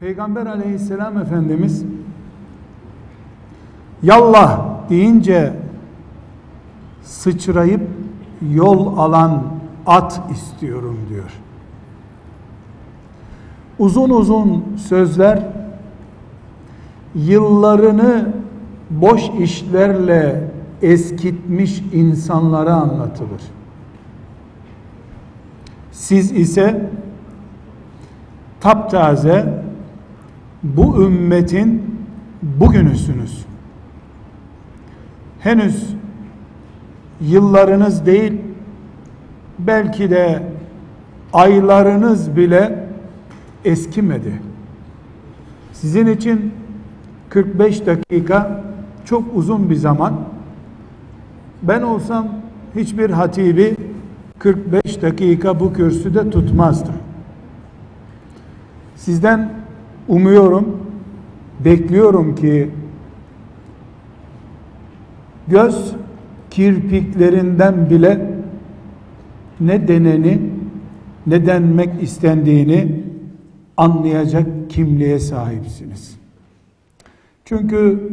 Peygamber aleyhisselam Efendimiz yallah deyince sıçrayıp yol alan at istiyorum diyor. Uzun uzun sözler yıllarını boş işlerle eskitmiş insanlara anlatılır. Siz ise taptaze bu ümmetin bugünüsünüz. Henüz yıllarınız değil, belki de aylarınız bile eskimedi. Sizin için 45 dakika çok uzun bir zaman. Ben olsam hiçbir hatibi 45 dakika bu kürsüde tutmazdım. Sizden umuyorum, bekliyorum ki göz kirpiklerinden bile ne deneni ne denmek istendiğini anlayacak kimliğe sahipsiniz. Çünkü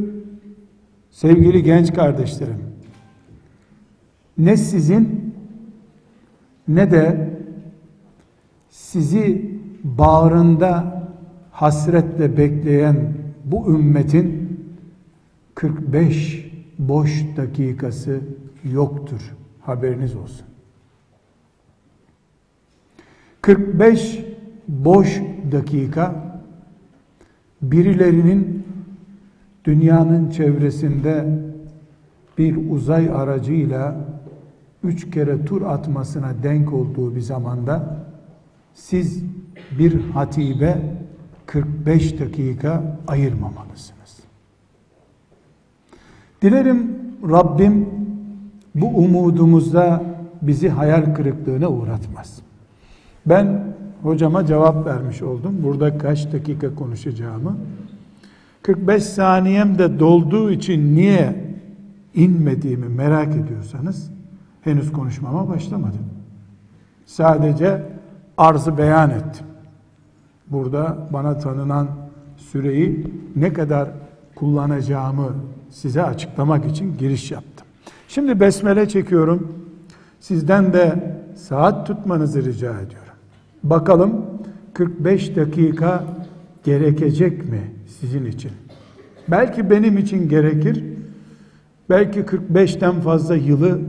sevgili genç kardeşlerim ne sizin ne de sizi bağrında hasretle bekleyen bu ümmetin 45 boş dakikası yoktur. Haberiniz olsun. 45 boş dakika birilerinin dünyanın çevresinde bir uzay aracıyla üç kere tur atmasına denk olduğu bir zamanda siz bir hatibe 45 dakika ayırmamalısınız. Dilerim Rabbim bu umudumuzda bizi hayal kırıklığına uğratmaz. Ben hocama cevap vermiş oldum. Burada kaç dakika konuşacağımı. 45 saniyem de dolduğu için niye inmediğimi merak ediyorsanız henüz konuşmama başlamadım. Sadece arzı beyan ettim. Burada bana tanınan süreyi ne kadar kullanacağımı size açıklamak için giriş yaptım. Şimdi besmele çekiyorum. Sizden de saat tutmanızı rica ediyorum. Bakalım 45 dakika gerekecek mi sizin için? Belki benim için gerekir. Belki 45'ten fazla yılı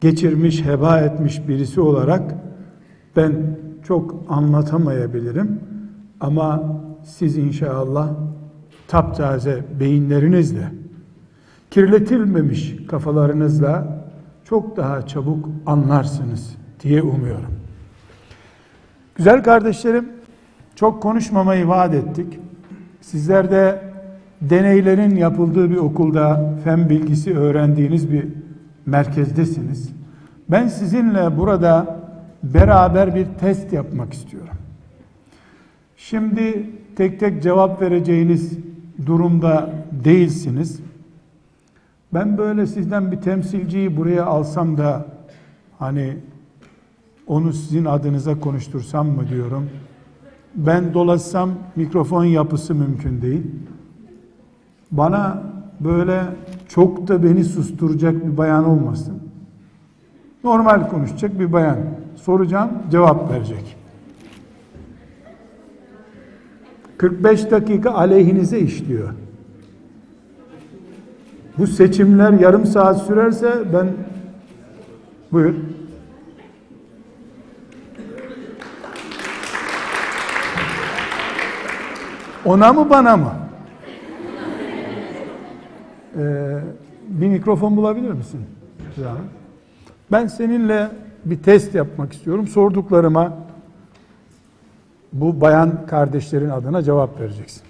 geçirmiş, heba etmiş birisi olarak ben çok anlatamayabilirim. Ama siz inşallah taptaze beyinlerinizle, kirletilmemiş kafalarınızla çok daha çabuk anlarsınız diye umuyorum. Güzel kardeşlerim, çok konuşmamayı vaat ettik. Sizler de deneylerin yapıldığı bir okulda fen bilgisi öğrendiğiniz bir merkezdesiniz. Ben sizinle burada beraber bir test yapmak istiyorum. Şimdi tek tek cevap vereceğiniz durumda değilsiniz. Ben böyle sizden bir temsilciyi buraya alsam da hani onu sizin adınıza konuştursam mı diyorum. Ben dolaşsam mikrofon yapısı mümkün değil. Bana böyle çok da beni susturacak bir bayan olmasın. Normal konuşacak bir bayan. Soracağım, cevap verecek. 45 dakika aleyhinize işliyor. Bu seçimler yarım saat sürerse ben buyur. Ona mı bana mı? Ee, bir mikrofon bulabilir misin? Ben seninle bir test yapmak istiyorum. Sorduklarıma bu bayan kardeşlerin adına cevap vereceksin.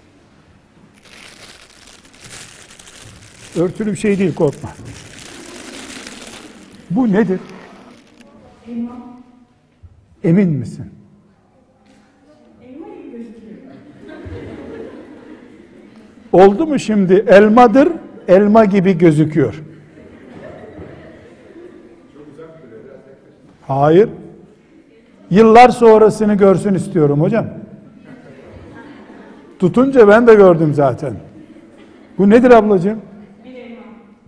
Örtülü bir şey değil korkma. Bu nedir? Emin misin? Oldu mu şimdi? Elmadır, elma gibi gözüküyor. Hayır. Yıllar sonrasını görsün istiyorum hocam. Tutunca ben de gördüm zaten. Bu nedir ablacığım?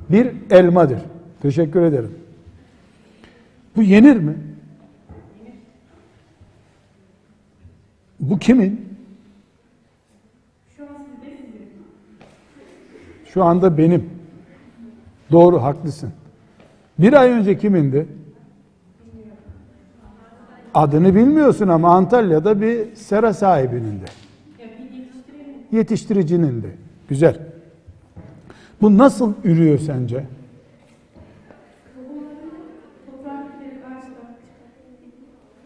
Bir. Bir elmadır. Teşekkür ederim. Bu yenir mi? Bu kimin? Şu anda benim. Doğru, haklısın. Bir ay önce kimindi? Adını bilmiyorsun ama Antalya'da bir sera sahibinin de. Yetiştiricinin de. Güzel. Bu nasıl ürüyor sence?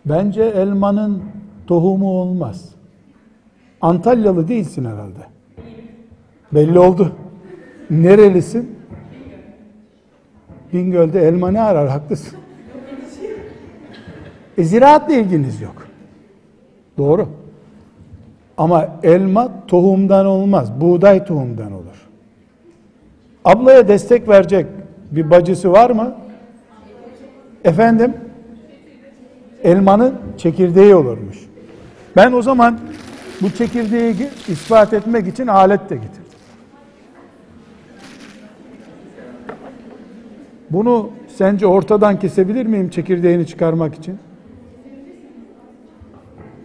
Bence elmanın tohumu olmaz. Antalyalı değilsin herhalde. Belli oldu. Nerelisin? Bingöl'de elma ne arar? Haklısın. E, ziraatla ilginiz yok. Doğru. Ama elma tohumdan olmaz. Buğday tohumdan olur. Ablaya destek verecek bir bacısı var mı? Efendim? Elmanın çekirdeği olurmuş. Ben o zaman bu çekirdeği ispat etmek için alet de getirdim. Bunu sence ortadan kesebilir miyim çekirdeğini çıkarmak için?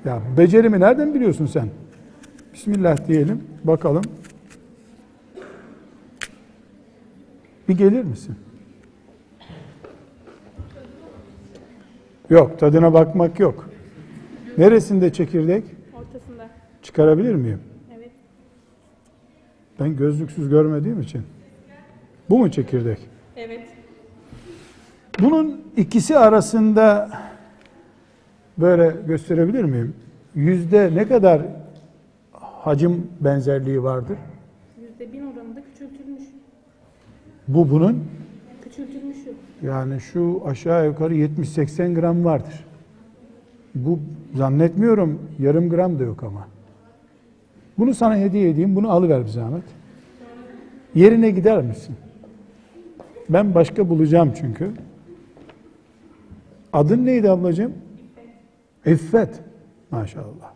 Ya becerimi nereden biliyorsun sen? Bismillah diyelim. Bakalım. Bir gelir misin? Yok, tadına bakmak yok. Neresinde çekirdek? Ortasında. Çıkarabilir miyim? Evet. Ben gözlüksüz görmediğim için. Bu mu çekirdek? Evet. Bunun ikisi arasında böyle gösterebilir miyim? Yüzde ne kadar hacim benzerliği vardır? Yüzde bin oranında küçültülmüş. Bu bunun Küçültülmüşü. yani şu aşağı yukarı 70-80 gram vardır. Bu zannetmiyorum yarım gram da yok ama. Bunu sana hediye edeyim, bunu alıver bir zahmet. Yerine gider misin? Ben başka bulacağım çünkü. Adın neydi ablacığım? İffet. Maşallah.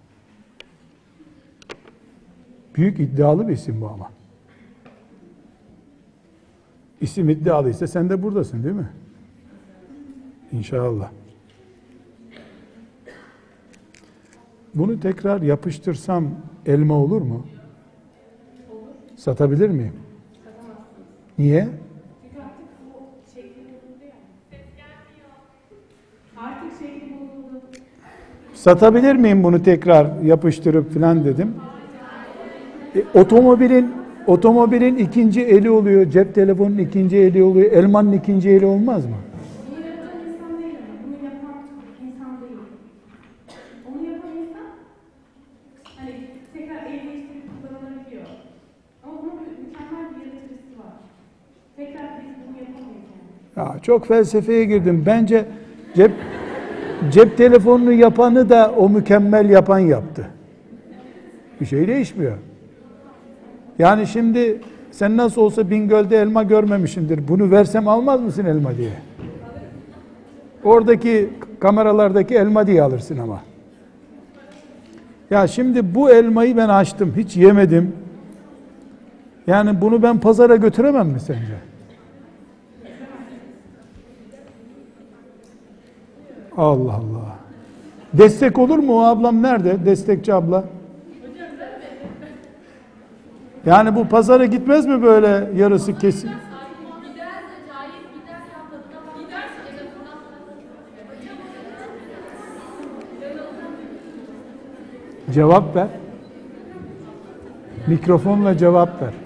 Büyük iddialı bir isim bu ama. İsim iddialıysa sen de buradasın değil mi? İnşallah. Bunu tekrar yapıştırsam elma olur mu? Satabilir miyim? Niye? Satabilir miyim bunu tekrar yapıştırıp filan dedim. E, otomobilin otomobilin ikinci eli oluyor, cep telefonunun ikinci eli oluyor, elmanın ikinci eli olmaz mı? Hani. Ya çok felsefeye girdim. Bence cep cep telefonunu yapanı da o mükemmel yapan yaptı. Bir şey değişmiyor. Yani şimdi sen nasıl olsa Bingöl'de elma görmemişsindir. Bunu versem almaz mısın elma diye? Oradaki kameralardaki elma diye alırsın ama. Ya şimdi bu elmayı ben açtım. Hiç yemedim. Yani bunu ben pazara götüremem mi sence? Allah Allah. Destek olur mu o ablam nerede? Destekçi abla. Yani bu pazara gitmez mi böyle yarısı kesin? Cevap ver. Mikrofonla cevap ver.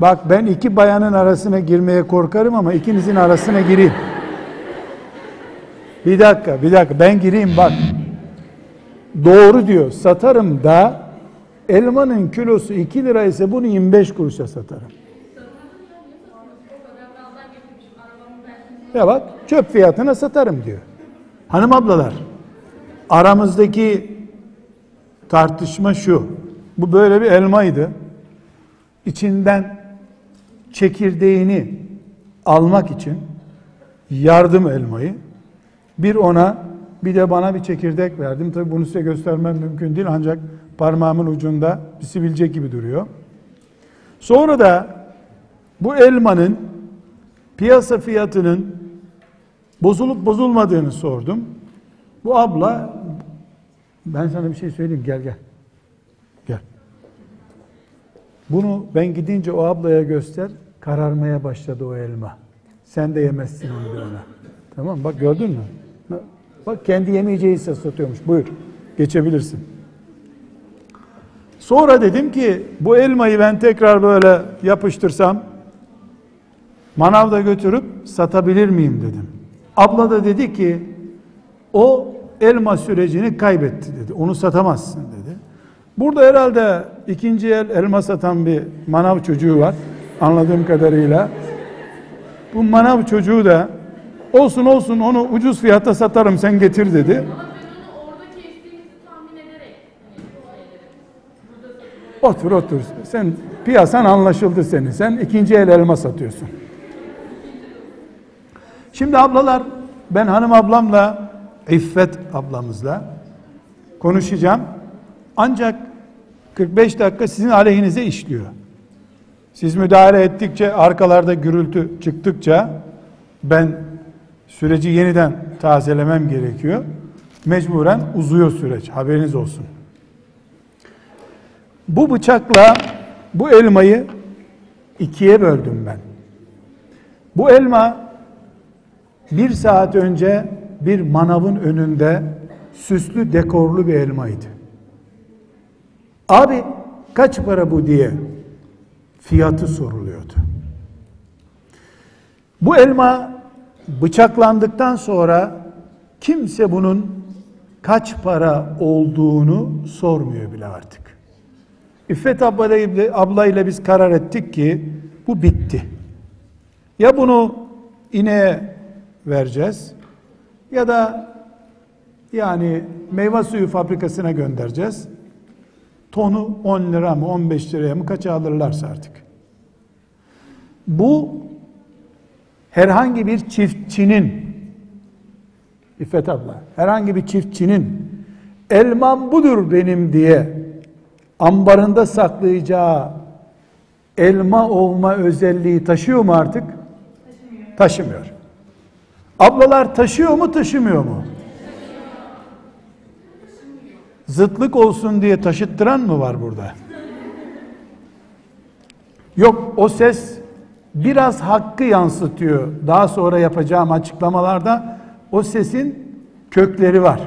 Bak ben iki bayanın arasına girmeye korkarım ama ikinizin arasına gireyim. Bir dakika, bir dakika ben gireyim bak. Doğru diyor. Satarım da elmanın kilosu 2 lira ise bunu 25 kuruşa satarım. Ya bak çöp fiyatına satarım diyor. Hanım ablalar aramızdaki tartışma şu. Bu böyle bir elmaydı. İçinden çekirdeğini almak için yardım elmayı bir ona bir de bana bir çekirdek verdim. Tabi bunu size göstermem mümkün değil ancak parmağımın ucunda bir sivilce gibi duruyor. Sonra da bu elmanın piyasa fiyatının bozulup bozulmadığını sordum. Bu abla ben sana bir şey söyleyeyim gel. Gel. Bunu ben gidince o ablaya göster. Kararmaya başladı o elma. Sen de yemezsin onu de ona. Tamam bak gördün mü? Bak kendi yemeyeceği ise satıyormuş. Buyur. Geçebilirsin. Sonra dedim ki bu elmayı ben tekrar böyle yapıştırsam manavda götürüp satabilir miyim dedim. Abla da dedi ki o elma sürecini kaybetti dedi. Onu satamazsın dedi. Burada herhalde ikinci el elma satan bir manav çocuğu var. Anladığım kadarıyla. Bu manav çocuğu da olsun olsun onu ucuz fiyata satarım sen getir dedi. Otur otur. Sen piyasan anlaşıldı senin. Sen ikinci el elma satıyorsun. Şimdi ablalar ben hanım ablamla İffet ablamızla konuşacağım. Ancak 45 dakika sizin aleyhinize işliyor. Siz müdahale ettikçe arkalarda gürültü çıktıkça ben süreci yeniden tazelemem gerekiyor. Mecburen uzuyor süreç. Haberiniz olsun. Bu bıçakla bu elmayı ikiye böldüm ben. Bu elma bir saat önce bir manavın önünde süslü dekorlu bir elmaydı. Abi kaç para bu diye fiyatı soruluyordu. Bu elma bıçaklandıktan sonra kimse bunun kaç para olduğunu sormuyor bile artık. İffet ablayla, biz karar ettik ki bu bitti. Ya bunu ineğe vereceğiz ya da yani meyve suyu fabrikasına göndereceğiz. Tonu 10 lira mı 15 liraya mı kaça alırlarsa artık. Bu herhangi bir çiftçinin İffet abla herhangi bir çiftçinin elmam budur benim diye ambarında saklayacağı elma olma özelliği taşıyor mu artık? Taşımıyor. Taşımıyor. Ablalar taşıyor mu taşımıyor mu? Zıtlık olsun diye taşıttıran mı var burada? Yok o ses biraz hakkı yansıtıyor. Daha sonra yapacağım açıklamalarda o sesin kökleri var.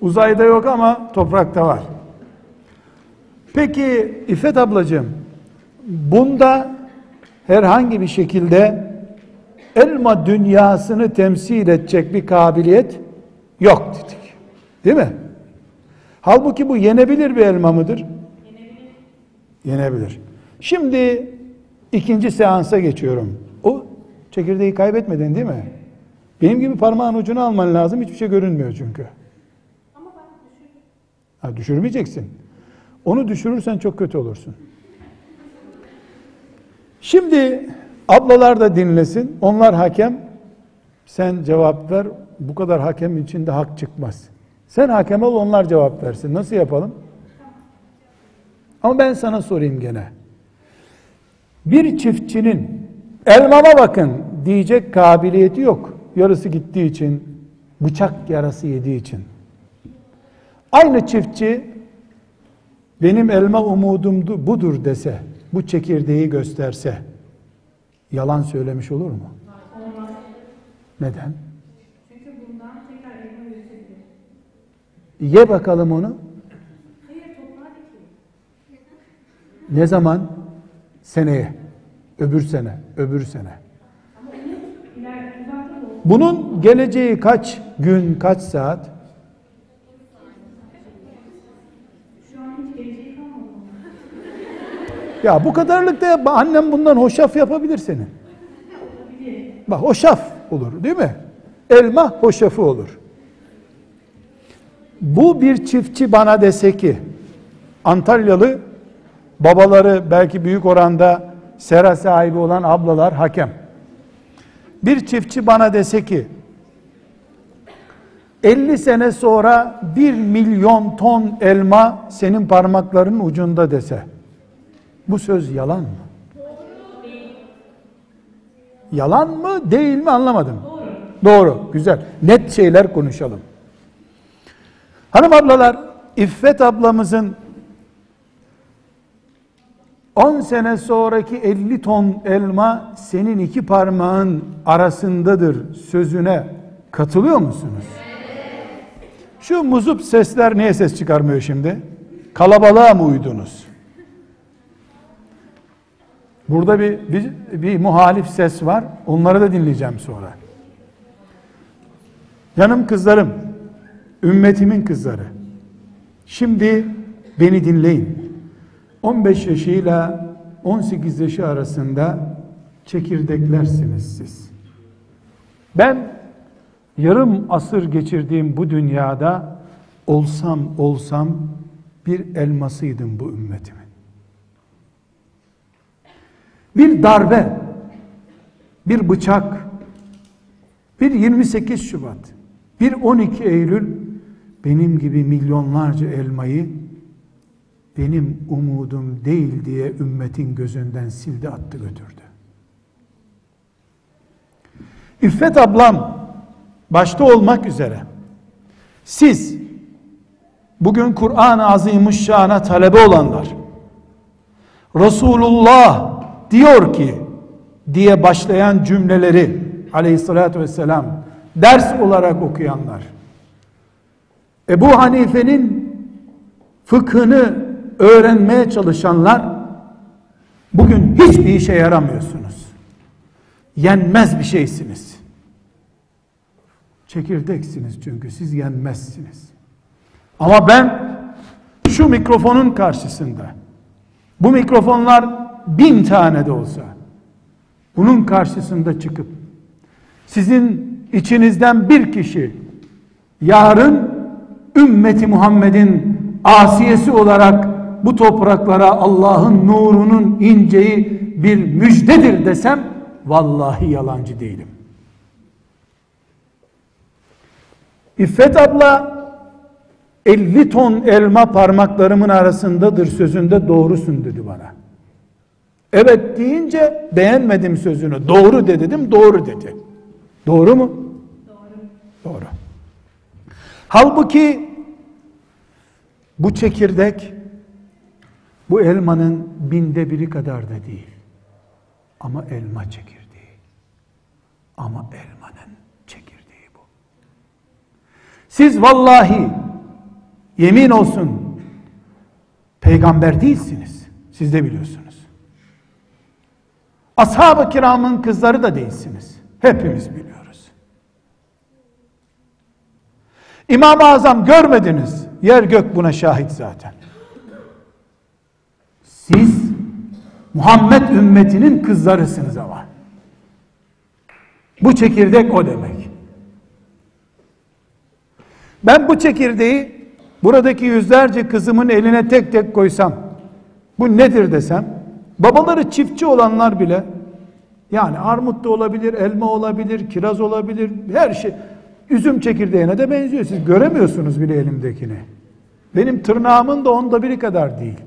Uzayda yok ama toprakta var. Peki İffet ablacığım bunda herhangi bir şekilde elma dünyasını temsil edecek bir kabiliyet yok dedik. Değil mi? Halbuki bu yenebilir bir elma mıdır? Yenebilir. Yenebilir. Şimdi ikinci seansa geçiyorum. O çekirdeği kaybetmedin değil mi? Benim gibi parmağın ucunu alman lazım. Hiçbir şey görünmüyor çünkü. Ama düşün. Ha, düşürmeyeceksin. Onu düşürürsen çok kötü olursun. Şimdi ablalar da dinlesin. Onlar hakem. Sen cevap ver. Bu kadar hakem içinde hak çıkmaz. Sen hakem ol onlar cevap versin. Nasıl yapalım? Ama ben sana sorayım gene. Bir çiftçinin elmama bakın diyecek kabiliyeti yok. Yarısı gittiği için, bıçak yarası yediği için. Aynı çiftçi benim elma umudum budur dese, bu çekirdeği gösterse yalan söylemiş olur mu? Neden? Çünkü bundan tekrar elma üretebilir. Ye bakalım onu. Ne zaman? Seneye. Öbür sene, öbür sene. Bunun geleceği kaç gün, kaç saat? Ya bu kadarlıkta yap. Annem bundan hoşaf yapabilir. Olabilir. Bak hoşaf olur değil mi? Elma hoşafı olur. Bu bir çiftçi bana dese ki Antalyalı babaları belki büyük oranda sera sahibi olan ablalar hakem. Bir çiftçi bana dese ki 50 sene sonra 1 milyon ton elma senin parmaklarının ucunda dese bu söz yalan mı? Yalan mı değil mi anlamadım. Doğru. güzel. Net şeyler konuşalım. Hanım ablalar, İffet ablamızın 10 sene sonraki 50 ton elma senin iki parmağın arasındadır sözüne katılıyor musunuz? Şu muzup sesler niye ses çıkarmıyor şimdi? Kalabalığa mı uydunuz? Burada bir, bir, bir muhalif ses var. Onları da dinleyeceğim sonra. Canım kızlarım, ümmetimin kızları. Şimdi beni dinleyin. 15 yaşıyla 18 yaşı arasında çekirdeklersiniz siz. Ben yarım asır geçirdiğim bu dünyada olsam olsam bir elmasıydım bu ümmetimin. Bir darbe, bir bıçak, bir 28 Şubat, bir 12 Eylül benim gibi milyonlarca elmayı benim umudum değil diye ümmetin gözünden sildi attı götürdü. İffet ablam başta olmak üzere siz bugün Kur'an-ı Azimuşşan'a talebe olanlar Resulullah diyor ki diye başlayan cümleleri aleyhissalatü vesselam ders olarak okuyanlar Ebu Hanife'nin fıkhını öğrenmeye çalışanlar bugün hiçbir işe yaramıyorsunuz. Yenmez bir şeysiniz. Çekirdeksiniz çünkü siz yenmezsiniz. Ama ben şu mikrofonun karşısında bu mikrofonlar bin tane de olsa bunun karşısında çıkıp sizin içinizden bir kişi yarın ümmeti Muhammed'in asiyesi olarak bu topraklara Allah'ın nurunun inceyi bir müjdedir desem vallahi yalancı değilim. İffet abla 50 ton elma parmaklarımın arasındadır sözünde doğrusun dedi bana. Evet deyince beğenmedim sözünü. Doğru de dedim, doğru dedi. Doğru mu? Doğru. Doğru. Halbuki bu çekirdek bu elmanın binde biri kadar da değil. Ama elma çekirdeği. Ama elmanın çekirdeği bu. Siz vallahi yemin olsun peygamber değilsiniz. Siz de biliyorsunuz. Ashab-ı kiramın kızları da değilsiniz. Hepimiz biliyoruz. İmam-ı Azam görmediniz. Yer gök buna şahit zaten. Siz Muhammed ümmetinin kızlarısınız ama. Bu çekirdek o demek. Ben bu çekirdeği buradaki yüzlerce kızımın eline tek tek koysam, bu nedir desem, babaları çiftçi olanlar bile, yani armut da olabilir, elma olabilir, kiraz olabilir, her şey, üzüm çekirdeğine de benziyor. Siz göremiyorsunuz bile elimdekini. Benim tırnağımın da onda biri kadar değil.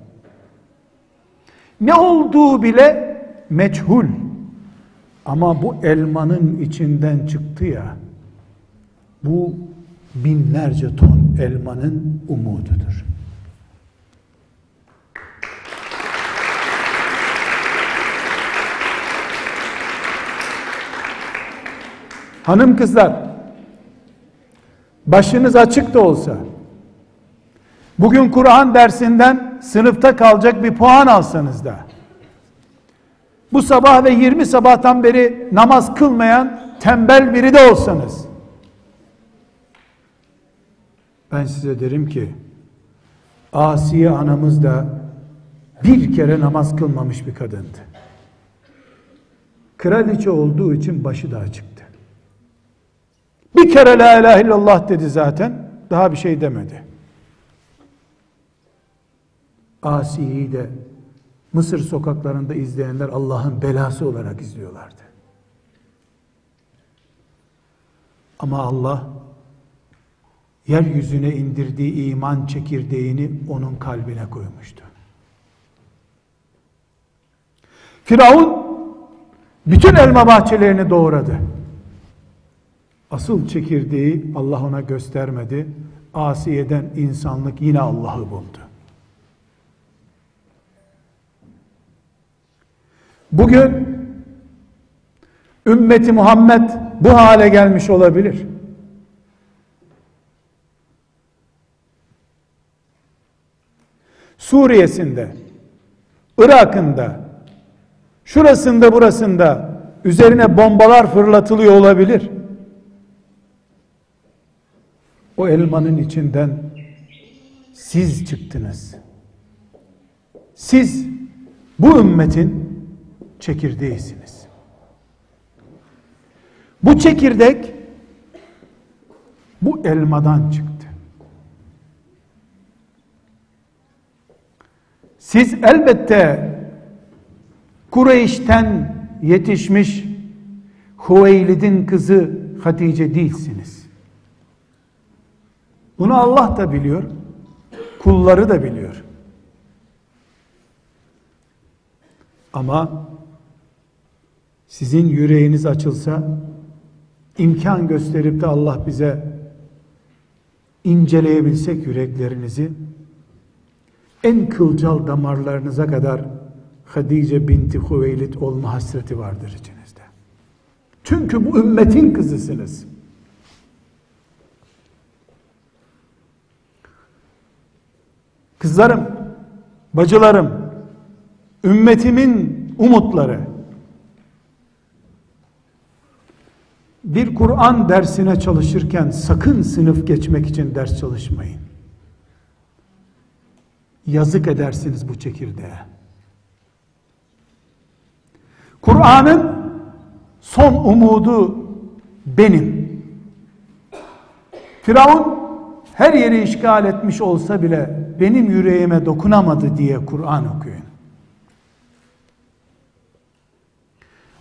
Ne olduğu bile meçhul. Ama bu elmanın içinden çıktı ya, bu binlerce ton elmanın umududur. Hanım kızlar, başınız açık da olsa, bugün Kur'an dersinden sınıfta kalacak bir puan alsanız da, bu sabah ve 20 sabahtan beri namaz kılmayan tembel biri de olsanız, ben size derim ki, Asiye anamız da bir kere namaz kılmamış bir kadındı. Kraliçe olduğu için başı da çıktı. Bir kere la ilahe illallah dedi zaten. Daha bir şey demedi. Asiye'yi de Mısır sokaklarında izleyenler Allah'ın belası olarak izliyorlardı. Ama Allah yeryüzüne indirdiği iman çekirdeğini onun kalbine koymuştu. Firavun bütün elma bahçelerini doğradı. Asıl çekirdeği Allah ona göstermedi. Asiye'den insanlık yine Allah'ı buldu. Bugün ümmeti Muhammed bu hale gelmiş olabilir. Suriye'sinde, Irak'ında, şurasında burasında üzerine bombalar fırlatılıyor olabilir. O elmanın içinden siz çıktınız. Siz bu ümmetin çekirdeğisiniz. Bu çekirdek bu elmadan çıktı. Siz elbette Kureyş'ten yetişmiş Huveylid'in kızı Hatice değilsiniz. Bunu Allah da biliyor. Kulları da biliyor. Ama sizin yüreğiniz açılsa imkan gösterip de Allah bize inceleyebilsek yüreklerinizi en kılcal damarlarınıza kadar Hadice binti Hüveylid olma hasreti vardır içinizde. Çünkü bu ümmetin kızısınız. Kızlarım, bacılarım, ümmetimin umutları. Bir Kur'an dersine çalışırken sakın sınıf geçmek için ders çalışmayın. Yazık edersiniz bu çekirdeğe. Kur'an'ın son umudu benim. Firavun her yeri işgal etmiş olsa bile benim yüreğime dokunamadı diye Kur'an okuyun.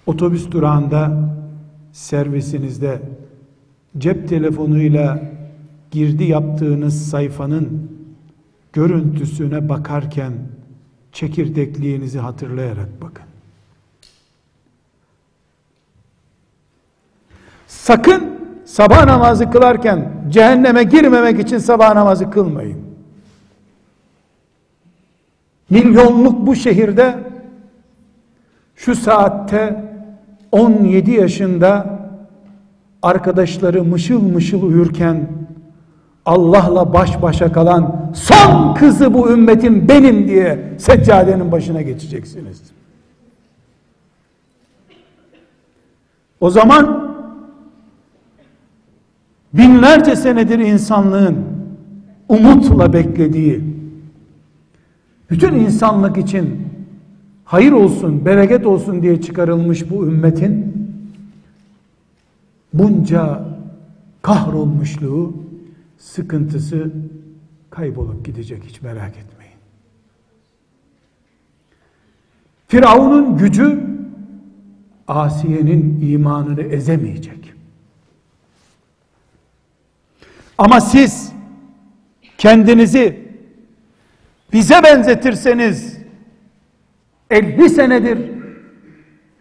Otobüs durağında servisinizde cep telefonuyla girdi yaptığınız sayfanın görüntüsüne bakarken çekirdekliğinizi hatırlayarak bakın. Sakın sabah namazı kılarken cehenneme girmemek için sabah namazı kılmayın. Milyonluk bu şehirde şu saatte 17 yaşında arkadaşları mışıl mışıl uyurken Allah'la baş başa kalan son kızı bu ümmetin benim diye seccadenin başına geçeceksiniz. O zaman binlerce senedir insanlığın umutla beklediği bütün insanlık için hayır olsun, bereket olsun diye çıkarılmış bu ümmetin bunca kahrolmuşluğu, sıkıntısı kaybolup gidecek hiç merak etmeyin. Firavun'un gücü Asiye'nin imanını ezemeyecek. Ama siz kendinizi bize benzetirseniz 50 senedir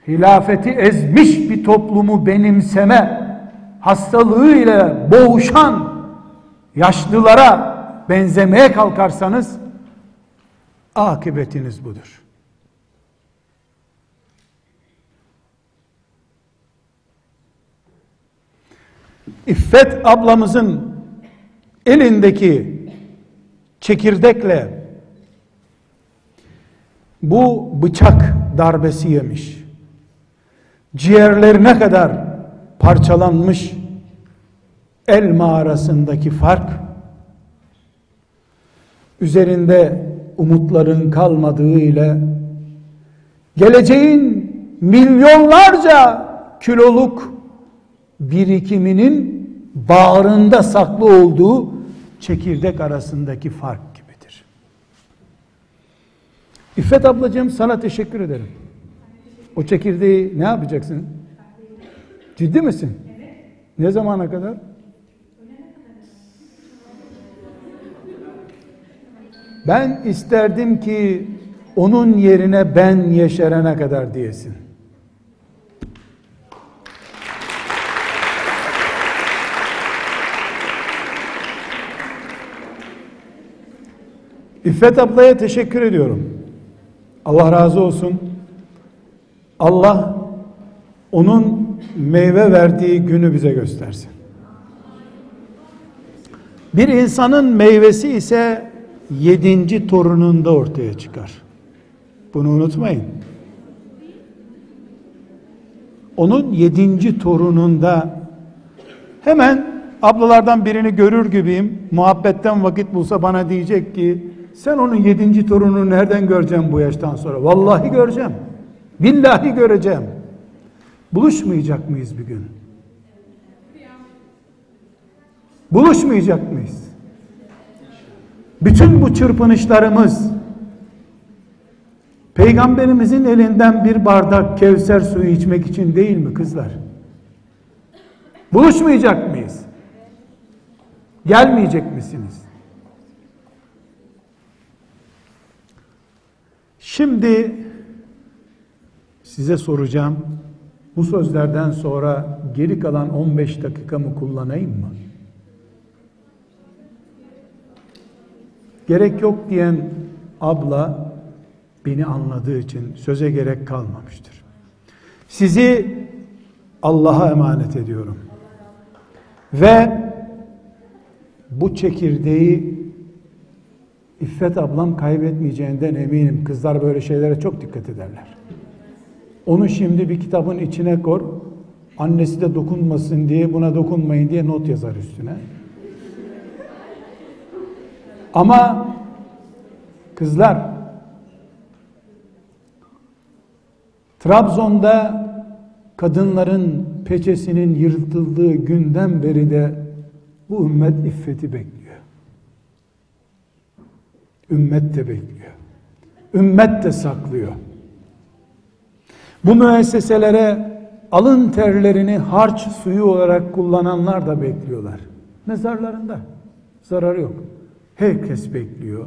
hilafeti ezmiş bir toplumu benimseme hastalığıyla boğuşan yaşlılara benzemeye kalkarsanız akıbetiniz budur. İffet ablamızın elindeki çekirdekle bu bıçak darbesi yemiş. Ciğerlerine kadar parçalanmış elma arasındaki fark üzerinde umutların kalmadığı ile geleceğin milyonlarca kiloluk birikiminin bağrında saklı olduğu çekirdek arasındaki fark gibidir. İffet ablacığım sana teşekkür ederim. O çekirdeği ne yapacaksın? Ciddi misin? Ne zamana kadar? Ben isterdim ki onun yerine ben yeşerene kadar diyesin. İffet ablaya teşekkür ediyorum. Allah razı olsun. Allah onun meyve verdiği günü bize göstersin. Bir insanın meyvesi ise yedinci torununda ortaya çıkar. Bunu unutmayın. Onun yedinci torununda hemen ablalardan birini görür gibiyim. Muhabbetten vakit bulsa bana diyecek ki sen onun yedinci torununu nereden göreceğim bu yaştan sonra? Vallahi göreceğim. Billahi göreceğim. Buluşmayacak mıyız bir gün? Buluşmayacak mıyız? Bütün bu çırpınışlarımız Peygamberimizin elinden bir bardak Kevser suyu içmek için değil mi kızlar? Buluşmayacak mıyız? Gelmeyecek misiniz? Şimdi size soracağım. Bu sözlerden sonra geri kalan 15 dakikamı kullanayım mı? Gerek yok diyen abla beni anladığı için söze gerek kalmamıştır. Sizi Allah'a emanet ediyorum. Ve bu çekirdeği İffet ablam kaybetmeyeceğinden eminim. Kızlar böyle şeylere çok dikkat ederler. Onu şimdi bir kitabın içine kor. Annesi de dokunmasın diye buna dokunmayın diye not yazar üstüne. Ama kızlar Trabzon'da kadınların peçesinin yırtıldığı günden beri de bu ümmet iffeti bekliyor. Ümmet de bekliyor. Ümmet de saklıyor. Bu müesseselere alın terlerini harç suyu olarak kullananlar da bekliyorlar. Mezarlarında zararı yok. Herkes bekliyor.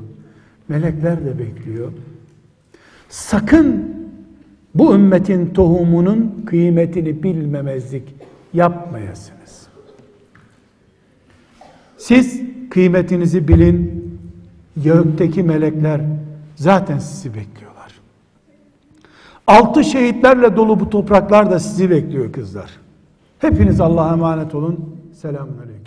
Melekler de bekliyor. Sakın bu ümmetin tohumunun kıymetini bilmemezlik yapmayasınız. Siz kıymetinizi bilin. Gökteki melekler zaten sizi bekliyorlar. Altı şehitlerle dolu bu topraklar da sizi bekliyor kızlar. Hepiniz Allah'a emanet olun. Selamünaleyküm.